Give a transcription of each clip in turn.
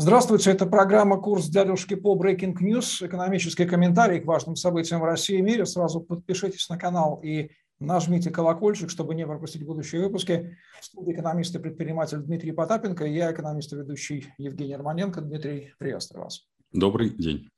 Здравствуйте, это программа «Курс дядюшки по Breaking News», экономический комментарий к важным событиям в России и мире. Сразу подпишитесь на канал и нажмите колокольчик, чтобы не пропустить будущие выпуски. В студии экономист и предприниматель Дмитрий Потапенко, и я экономист и ведущий Евгений Романенко. Дмитрий, приветствую вас. Добрый день.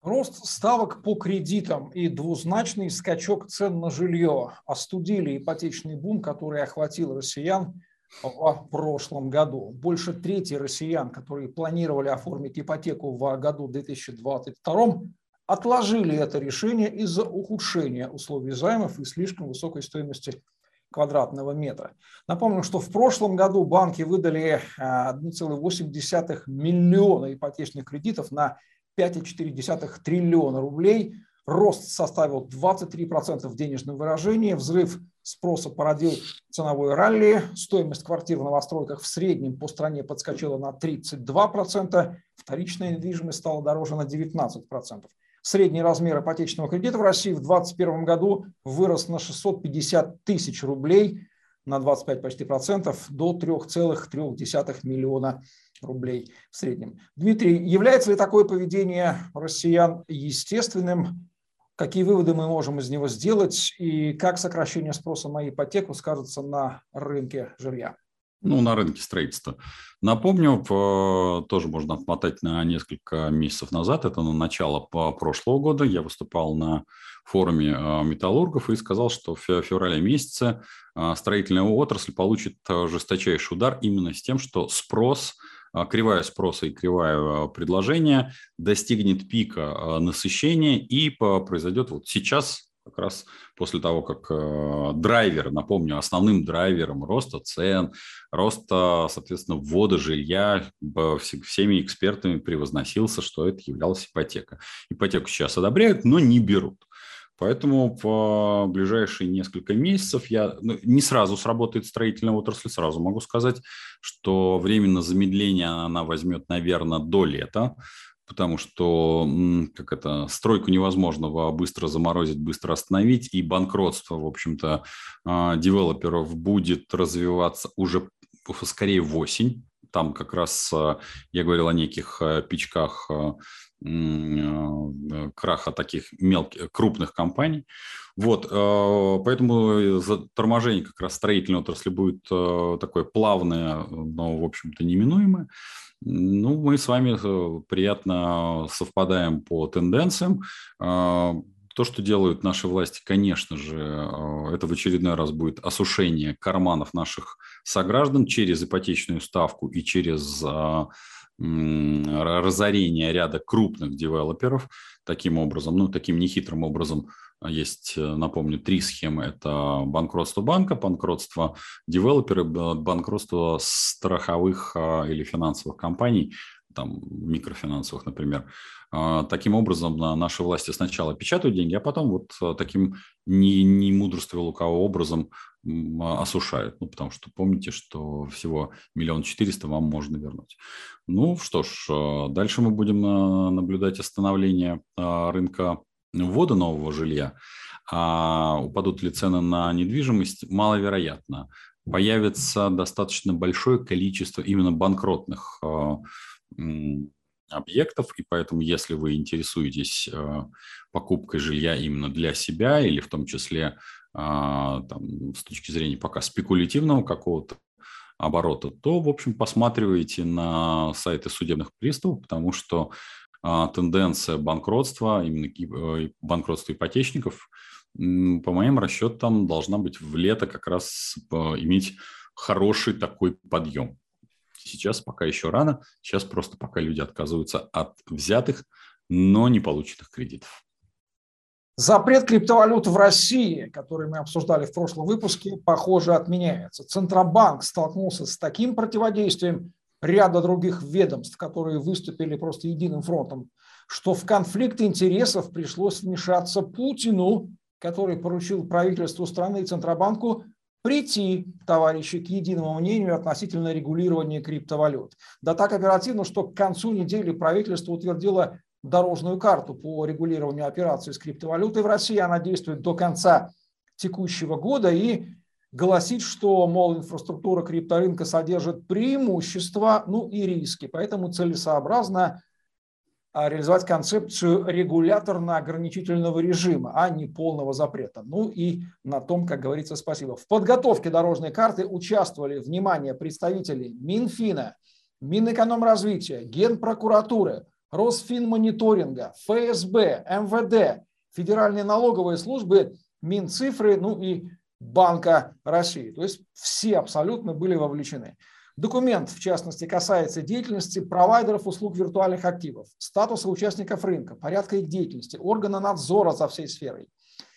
Рост ставок по кредитам и двузначный скачок цен на жилье остудили ипотечный бум, который охватил россиян в прошлом году. Больше трети россиян, которые планировали оформить ипотеку в году 2022, отложили это решение из-за ухудшения условий займов и слишком высокой стоимости квадратного метра. Напомню, что в прошлом году банки выдали 1,8 миллиона ипотечных кредитов на 5,4 триллиона рублей. Рост составил 23% в денежном выражении, взрыв спроса породил ценовой ралли, стоимость квартир в новостройках в среднем по стране подскочила на 32%, вторичная недвижимость стала дороже на 19%. Средний размер ипотечного кредита в России в 2021 году вырос на 650 тысяч рублей, на 25 почти процентов, до 3,3 миллиона рублей в среднем. Дмитрий, является ли такое поведение россиян естественным Какие выводы мы можем из него сделать и как сокращение спроса на ипотеку скажется на рынке жилья? Ну, на рынке строительства. Напомню, тоже можно отмотать на несколько месяцев назад, это на начало прошлого года, я выступал на форуме а, металлургов и сказал, что в феврале месяце а, строительная отрасль получит а, жесточайший удар именно с тем, что спрос – кривая спроса и кривая а, предложения достигнет пика а, насыщения и произойдет вот сейчас, как раз после того, как драйвер, напомню, основным драйвером роста цен, роста, соответственно, ввода жилья всеми экспертами превозносился, что это являлась ипотека. Ипотеку сейчас одобряют, но не берут. Поэтому в ближайшие несколько месяцев я ну, не сразу сработает строительная отрасль, сразу могу сказать, что временно замедление она возьмет, наверное, до лета, потому что как это, стройку невозможно быстро заморозить, быстро остановить, и банкротство, в общем-то, а, девелоперов будет развиваться уже скорее в осень. Там как раз а, я говорил о неких а, пичках Э, краха таких мелких, крупных компаний. Вот, э, поэтому торможение как раз строительной отрасли будет э, такое плавное, но, в общем-то, неминуемое. Ну, мы с вами приятно совпадаем по тенденциям. То, что делают наши власти, конечно же, это в очередной раз будет осушение карманов наших сограждан через ипотечную ставку и через разорения ряда крупных девелоперов. Таким образом, ну, таким нехитрым образом а, есть, э, напомню, три схемы. Это банкротство банка, банкротство девелопера, банкротство страховых а, или финансовых компаний, там, микрофинансовых, например. А, таким образом, наши власти сначала печатают деньги, а потом вот таким не, не мудрствуя лукавым образом осушают. Ну, потому что помните, что всего миллион четыреста вам можно вернуть. Ну что ж, а, дальше мы будем а, наблюдать остановление рынка ввода нового жилья. А упадут ли цены на недвижимость, маловероятно. Появится достаточно большое количество именно банкротных объектов, и поэтому, если вы интересуетесь э, покупкой жилья именно для себя или в том числе а, там, с точки зрения пока спекулятивного какого-то оборота, то, в общем, посматривайте на сайты судебных приставов, потому что а, тенденция банкротства, именно э, банкротства ипотечников, по моим расчетам, должна быть в лето как раз э, иметь хороший такой подъем. Сейчас пока еще рано, сейчас просто пока люди отказываются от взятых, но не полученных кредитов. Запрет криптовалют в России, который мы обсуждали в прошлом выпуске, похоже, отменяется. Центробанк столкнулся с таким противодействием ряда других ведомств, которые выступили просто единым фронтом, что в конфликт интересов пришлось вмешаться Путину, который поручил правительству страны и Центробанку прийти, товарищи, к единому мнению относительно регулирования криптовалют. Да так оперативно, что к концу недели правительство утвердило дорожную карту по регулированию операций с криптовалютой в России. Она действует до конца текущего года и гласит, что, мол, инфраструктура крипторынка содержит преимущества, ну и риски, поэтому целесообразно реализовать концепцию регуляторно-ограничительного режима, а не полного запрета. Ну и на том, как говорится, спасибо. В подготовке дорожной карты участвовали, внимание, представители Минфина, Минэкономразвития, Генпрокуратуры, Росфинмониторинга, ФСБ, МВД, Федеральные налоговые службы, Минцифры, ну и Банка России. То есть все абсолютно были вовлечены. Документ, в частности, касается деятельности провайдеров услуг виртуальных активов, статуса участников рынка, порядка их деятельности, органа надзора за всей сферой,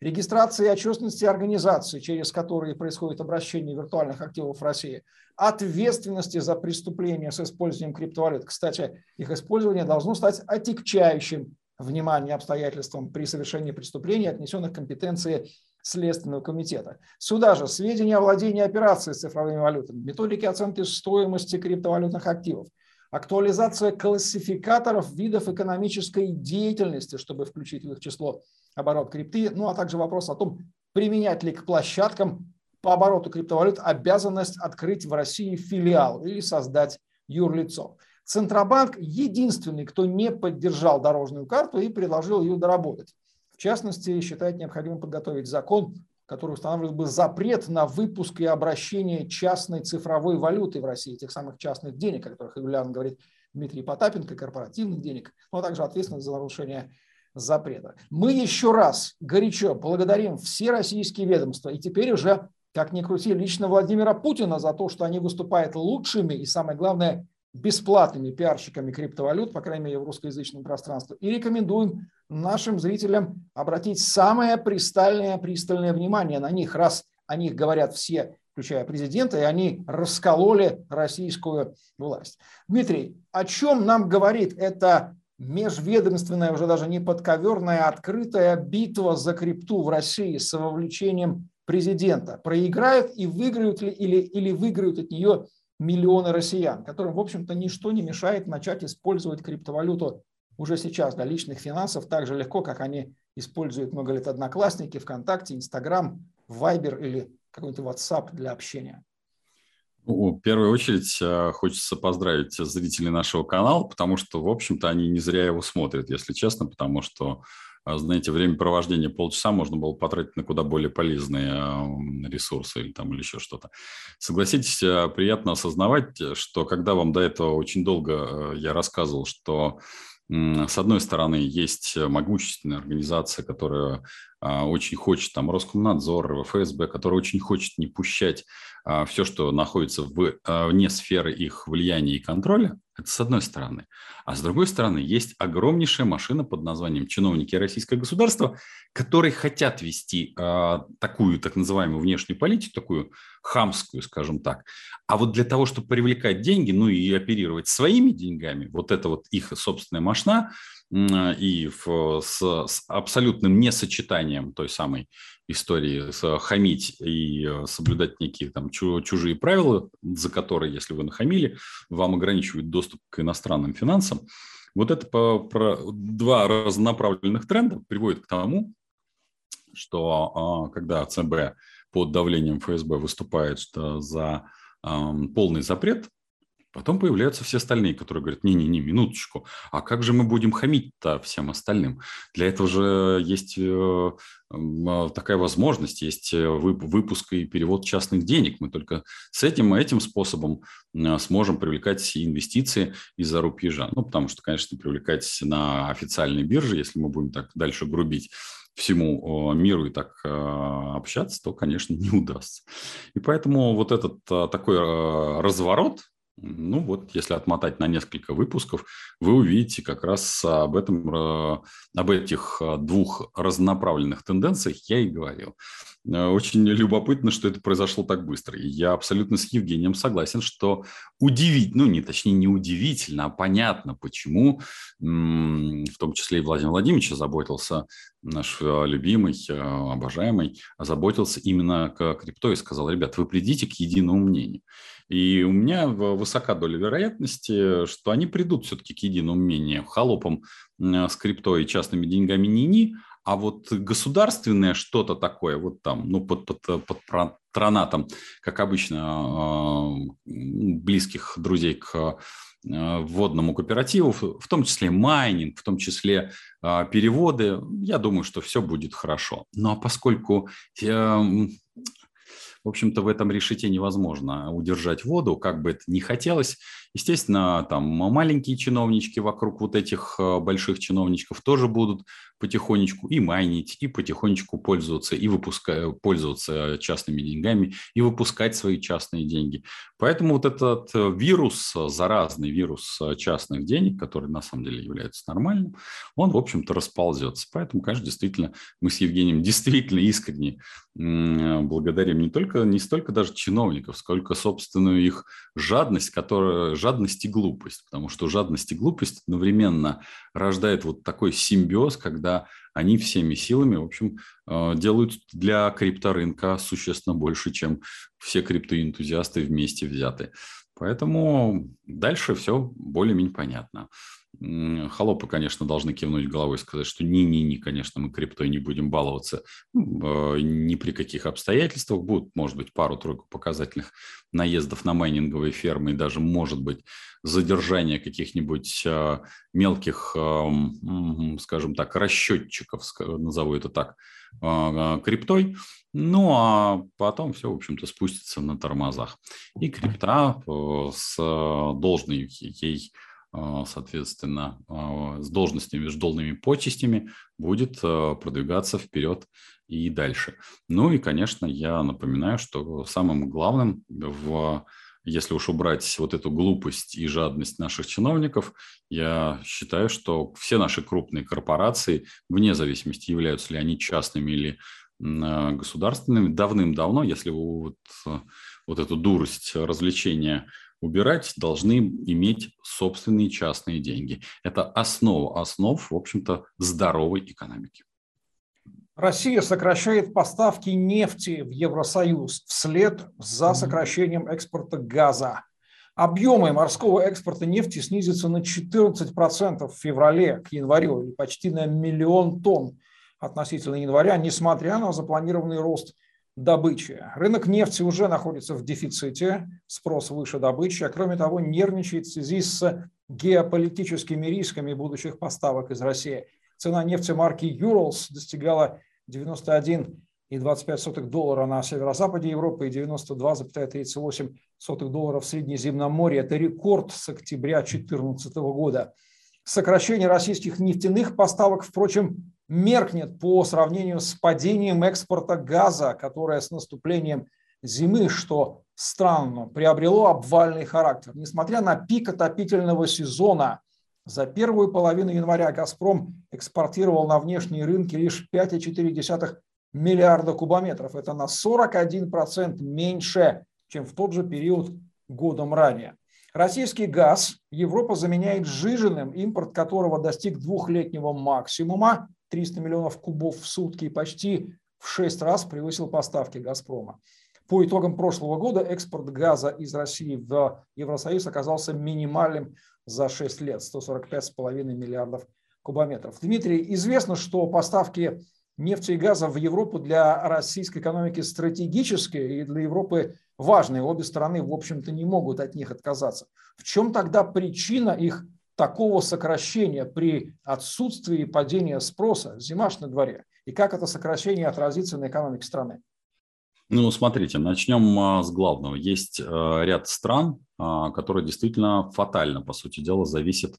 регистрации и отчетности организаций, через которые происходит обращение виртуальных активов в России, ответственности за преступления с использованием криптовалют. Кстати, их использование должно стать отягчающим внимание обстоятельствам при совершении преступлений, отнесенных к компетенции Следственного комитета. Сюда же сведения о владении операцией с цифровыми валютами, методики оценки стоимости криптовалютных активов, актуализация классификаторов видов экономической деятельности, чтобы включить в их число оборот крипты, ну а также вопрос о том, применять ли к площадкам по обороту криптовалют обязанность открыть в России филиал или создать юрлицо. Центробанк единственный, кто не поддержал дорожную карту и предложил ее доработать. В частности, считает необходимым подготовить закон, который устанавливал бы запрет на выпуск и обращение частной цифровой валюты в России, тех самых частных денег, о которых регулярно говорит Дмитрий Потапенко, корпоративных денег, но также ответственность за нарушение запрета. Мы еще раз горячо благодарим все российские ведомства и теперь уже, как ни крути, лично Владимира Путина за то, что они выступают лучшими и, самое главное, бесплатными пиарщиками криптовалют, по крайней мере, в русскоязычном пространстве. И рекомендуем нашим зрителям обратить самое пристальное, пристальное внимание на них, раз о них говорят все, включая президента, и они раскололи российскую власть. Дмитрий, о чем нам говорит эта межведомственная, уже даже не подковерная, открытая битва за крипту в России с вовлечением президента? Проиграют и выиграют ли, или, или выиграют от нее миллионы россиян, которым, в общем-то, ничто не мешает начать использовать криптовалюту уже сейчас для личных финансов так же легко, как они используют много лет Одноклассники, ВКонтакте, Инстаграм, Вайбер или какой-нибудь WhatsApp для общения. Ну, в первую очередь э, хочется поздравить зрителей нашего канала, потому что, в общем-то, они не зря его смотрят, если честно, потому что знаете, время провождения полчаса можно было потратить на куда более полезные ресурсы или, там, или еще что-то. Согласитесь, э, приятно осознавать, что когда вам до этого очень долго э, я рассказывал, что с одной стороны, есть могущественная организация, которая а, очень хочет, там, Роскомнадзор, ФСБ, которая очень хочет не пущать а, все, что находится вне сферы их влияния и контроля, это с одной стороны. А с другой стороны, есть огромнейшая машина под названием чиновники российского государства, которые хотят вести э, такую так называемую внешнюю политику, такую хамскую, скажем так. А вот для того, чтобы привлекать деньги, ну и оперировать своими деньгами, вот это вот их собственная машина, и в, с, с абсолютным несочетанием той самой истории с хамить и э, соблюдать некие там чужие правила, за которые, если вы нахамили, вам ограничивают доступ к иностранным финансам. Вот это по, про два разнонаправленных тренда приводит к тому, что а, когда ЦБ под давлением ФСБ выступает за полный запрет Потом появляются все остальные, которые говорят, не-не-не, минуточку, а как же мы будем хамить-то всем остальным? Для этого же есть э, а, такая возможность, есть э, выпуск и перевод частных денег. Мы только с этим этим способом э, сможем привлекать инвестиции из-за рубежа. Ну, потому что, конечно, привлекать на официальной бирже, если мы будем так дальше грубить, всему миру и так общаться, то, конечно, не удастся. И поэтому вот этот такой разворот, ну вот, если отмотать на несколько выпусков, вы увидите как раз об этом, э, об этих э, двух разнонаправленных тенденциях я и говорил. Э, очень любопытно, что это произошло так быстро. Я абсолютно с Евгением согласен, что удивительно, ну не точнее не удивительно, а понятно, почему в том числе и Владимир Владимирович заботился, наш любимый, обожаемый, озаботился именно к крипто и сказал, ребят, вы придите к единому мнению. И у меня высока доля вероятности, что они придут все-таки к единому мнению. Холопам с крипто и частными деньгами не-ни, А вот государственное что-то такое, вот там, ну, под, под, под патронатом, как обычно, близких друзей к вводному кооперативу, в том числе майнинг, в том числе переводы, я думаю, что все будет хорошо. Ну а поскольку эм, в общем-то, в этом решите невозможно удержать воду, как бы это ни хотелось. Естественно, там маленькие чиновнички вокруг вот этих э, больших чиновничков тоже будут потихонечку и майнить, и потихонечку пользоваться, и выпускать, пользоваться частными деньгами, и выпускать свои частные деньги. Поэтому вот этот э, вирус, заразный вирус э, частных денег, который на самом деле является нормальным, он, в общем-то, расползется. Поэтому, конечно, действительно, мы с Евгением действительно искренне благодарим не только, не столько даже чиновников, сколько собственную их жадность, которая, жадность и глупость. Потому что жадность и глупость одновременно рождает вот такой симбиоз, когда они всеми силами, в общем, э, делают для крипторынка существенно больше, чем все криптоэнтузиасты вместе взяты. Поэтому дальше все более-менее понятно. Холопы, конечно, должны кивнуть головой и сказать, что не-не-не, конечно, мы криптой не будем баловаться э, ни при каких обстоятельствах. Будут, может быть, пару-тройку показательных наездов на майнинговые фермы и даже, может быть, задержание каких-нибудь э, мелких, эм, скажем так, расчетчиков, назову это так, э, криптой. Ну, а потом все, в общем-то, спустится на тормозах. И крипта с должной ей соответственно, а, с должностями, с почестями будет а, продвигаться вперед и дальше. Ну и, конечно, я напоминаю, что самым главным в если уж убрать вот эту глупость и жадность наших чиновников, я считаю, что все наши крупные корпорации, вне зависимости, являются ли они частными или государственными, давным-давно, если вот, вот эту дурость развлечения убирать, должны иметь собственные частные деньги. Это основа основ, в общем-то, здоровой экономики. Россия сокращает поставки нефти в Евросоюз вслед за сокращением экспорта газа. Объемы морского экспорта нефти снизятся на 14% в феврале к январю, или почти на миллион тонн относительно января, несмотря на запланированный рост добычи. Рынок нефти уже находится в дефиците, спрос выше добычи, а кроме того нервничает в связи с геополитическими рисками будущих поставок из России. Цена нефти марки Urals достигала 91,25 доллара на северо-западе Европы и 92,38 доллара в Среднеземноморье. Это рекорд с октября 2014 года. Сокращение российских нефтяных поставок, впрочем, меркнет по сравнению с падением экспорта газа, которое с наступлением зимы, что странно, приобрело обвальный характер. Несмотря на пик отопительного сезона, за первую половину января «Газпром» экспортировал на внешние рынки лишь 5,4 миллиарда кубометров. Это на 41% меньше, чем в тот же период годом ранее. Российский газ Европа заменяет сжиженным, импорт которого достиг двухлетнего максимума. 300 миллионов кубов в сутки и почти в 6 раз превысил поставки «Газпрома». По итогам прошлого года экспорт газа из России в Евросоюз оказался минимальным за 6 лет – 145,5 миллиардов кубометров. Дмитрий, известно, что поставки нефти и газа в Европу для российской экономики стратегические и для Европы важные. Обе стороны, в общем-то, не могут от них отказаться. В чем тогда причина их такого сокращения при отсутствии падения спроса? Зима ж на дворе. И как это сокращение отразится на экономике страны? Ну, смотрите, начнем а, с главного. Есть а, ряд стран, а, которые действительно фатально, по сути дела, зависят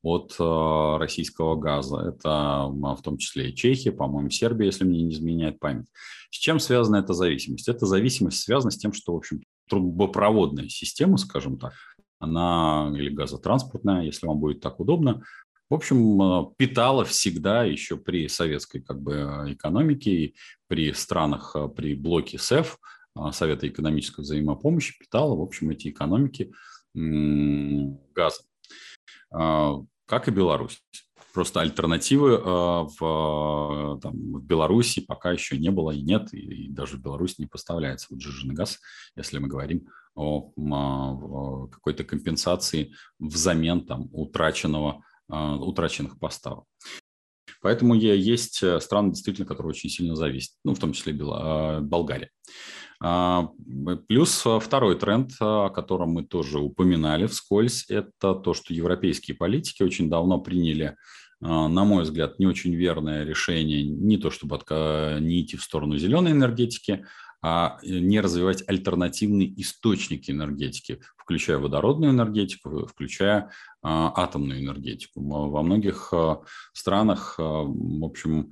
от российского газа. Это в том числе и Чехия, по-моему, Сербия, если мне не изменяет память. С чем связана эта зависимость? Эта зависимость связана с тем, что, в общем, трубопроводная система, скажем так, она или газотранспортная, если вам будет так удобно, в общем, э, питала всегда еще при советской как бы, экономике, при странах, э, при блоке СЭФ, э, Совета экономической взаимопомощи, питала, в общем, эти экономики газом, как и Беларусь. Просто альтернативы в, там, в Беларуси пока еще не было и нет, и, и даже в Беларусь не поставляется вот жиженый газ, если мы говорим о какой-то компенсации взамен там, утраченного, а, утраченных поставок. Поэтому есть страны, действительно, которые очень сильно зависят, ну, в том числе Болгария. А, плюс второй тренд, о котором мы тоже упоминали вскользь, это то, что европейские политики очень давно приняли а, на мой взгляд, не очень верное решение не то, чтобы не идти в сторону зеленой энергетики, а э, не развивать альтернативные источники энергетики, включая водородную энергетику, включая атомную энергетику. Во многих странах, в общем,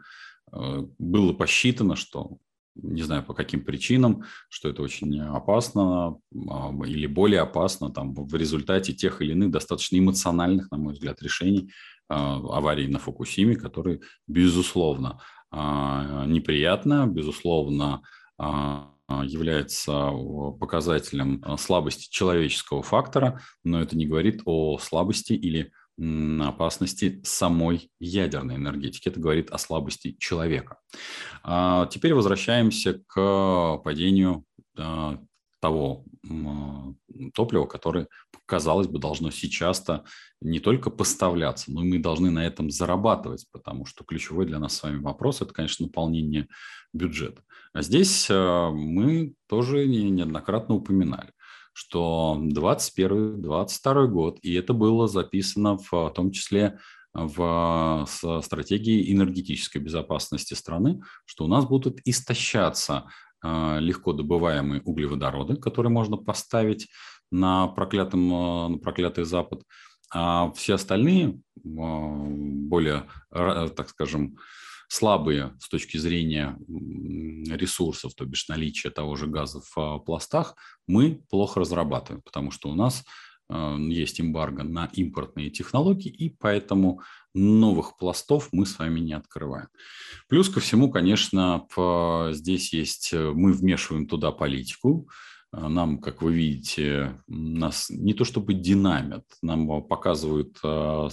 было посчитано, что не знаю по каким причинам, что это очень опасно или более опасно там, в результате тех или иных достаточно эмоциональных, на мой взгляд, решений, а, аварии на Фукусиме, которые, безусловно, а, неприятно, безусловно, а, является показателем слабости человеческого фактора, но это не говорит о слабости или опасности самой ядерной энергетики. Это говорит о слабости человека. Теперь возвращаемся к падению того топлива, которое, казалось бы, должно сейчас-то не только поставляться, но и мы должны на этом зарабатывать, потому что ключевой для нас с вами вопрос – это, конечно, наполнение бюджета. А здесь мы тоже неоднократно упоминали, что 2021-2022 год, и это было записано в том числе в стратегии энергетической безопасности страны, что у нас будут истощаться а, легко добываемые углеводороды, которые можно поставить на, проклятым, а, на проклятый Запад, а все остальные, а, более, так скажем, слабые с точки зрения ресурсов, то бишь наличия того же газа в пластах, мы плохо разрабатываем, потому что у нас есть эмбарго на импортные технологии, и поэтому новых пластов мы с вами не открываем. Плюс ко всему, конечно, здесь есть, э, мы вмешиваем туда политику, э, нам, как вы видите, нас не то чтобы динамят, нам показывают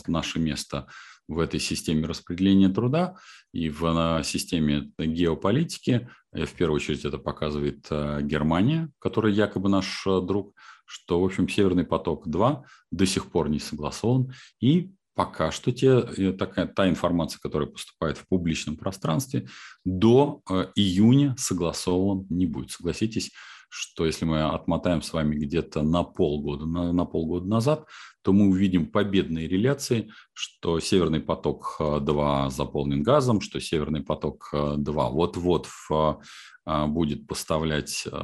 наше место в этой системе распределения труда и в системе геополитики. В первую очередь это показывает Германия, которая якобы наш друг, что, в общем, Северный поток-2 до сих пор не согласован. И пока что те, э, такая, та информация, которая поступает в публичном пространстве, до э, июня согласован не будет. Согласитесь, что если мы отмотаем с вами где-то на полгода, на, на полгода назад, то мы увидим победные реляции, что Северный поток-2 заполнен газом, что Северный поток-2 вот-вот будет поставлять э,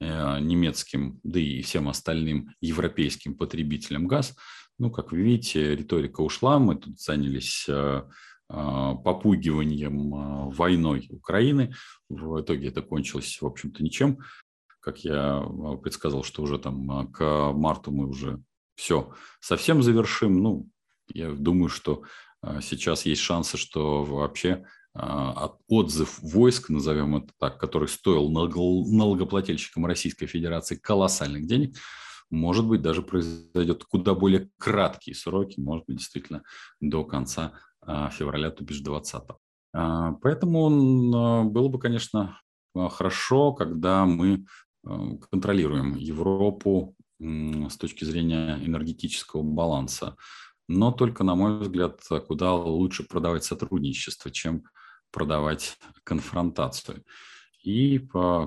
немецким, да и всем остальным европейским потребителям газ – ну, как вы видите, риторика ушла, мы тут занялись э, попугиванием войной Украины. В итоге это кончилось, в общем-то, ничем. Как я а, предсказал, что уже там к марту мы уже все совсем завершим. Ну, я думаю, что сейчас есть шансы, что вообще отзыв войск, назовем это так, который стоил налогоплательщикам Российской Федерации колоссальных денег, может быть, даже произойдет куда более краткие сроки, может быть, действительно до конца а, февраля, то бишь 20 а, Поэтому а, было бы, конечно, хорошо, когда мы контролируем Европу с точки зрения энергетического баланса. Но только, на мой взгляд, куда лучше продавать сотрудничество, чем продавать конфронтацию. И,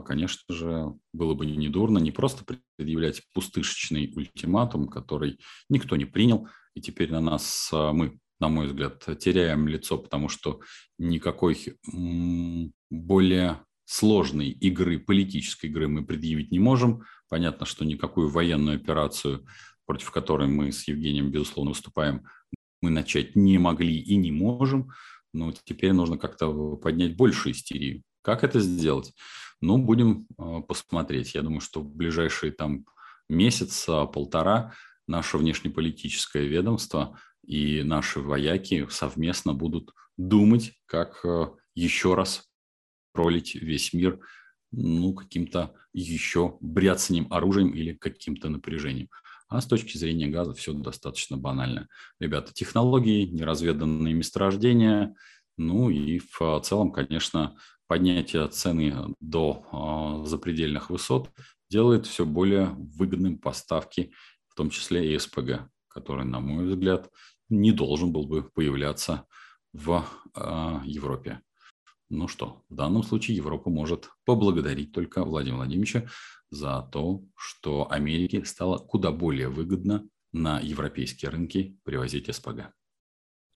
конечно же, было бы недурно не просто предъявлять пустышечный ультиматум, который никто не принял, и теперь на нас а, мы, на мой взгляд, теряем лицо, потому что никакой более сложной игры, политической игры мы предъявить не можем. Понятно, что никакую военную операцию, против которой мы с Евгением, безусловно, выступаем, мы начать не могли и не можем. Но теперь нужно как-то поднять большую истерию. Как это сделать? Ну, будем а, посмотреть. Я думаю, что в ближайшие там месяц, полтора наше внешнеполитическое ведомство и наши вояки совместно будут думать, как а, еще раз пролить весь мир ну, каким-то еще бряцанием оружием или каким-то напряжением. А с точки зрения газа все достаточно банально. Ребята, технологии, неразведанные месторождения, ну и в целом, конечно, поднятие цены до а, запредельных высот делает все более выгодным поставки, в том числе и СПГ, который, на мой взгляд, не должен был бы появляться в э, Европе. Ну что, в данном случае Европа может поблагодарить только Владимира Владимировича за то, что Америке стало куда более выгодно на европейские рынки привозить СПГ.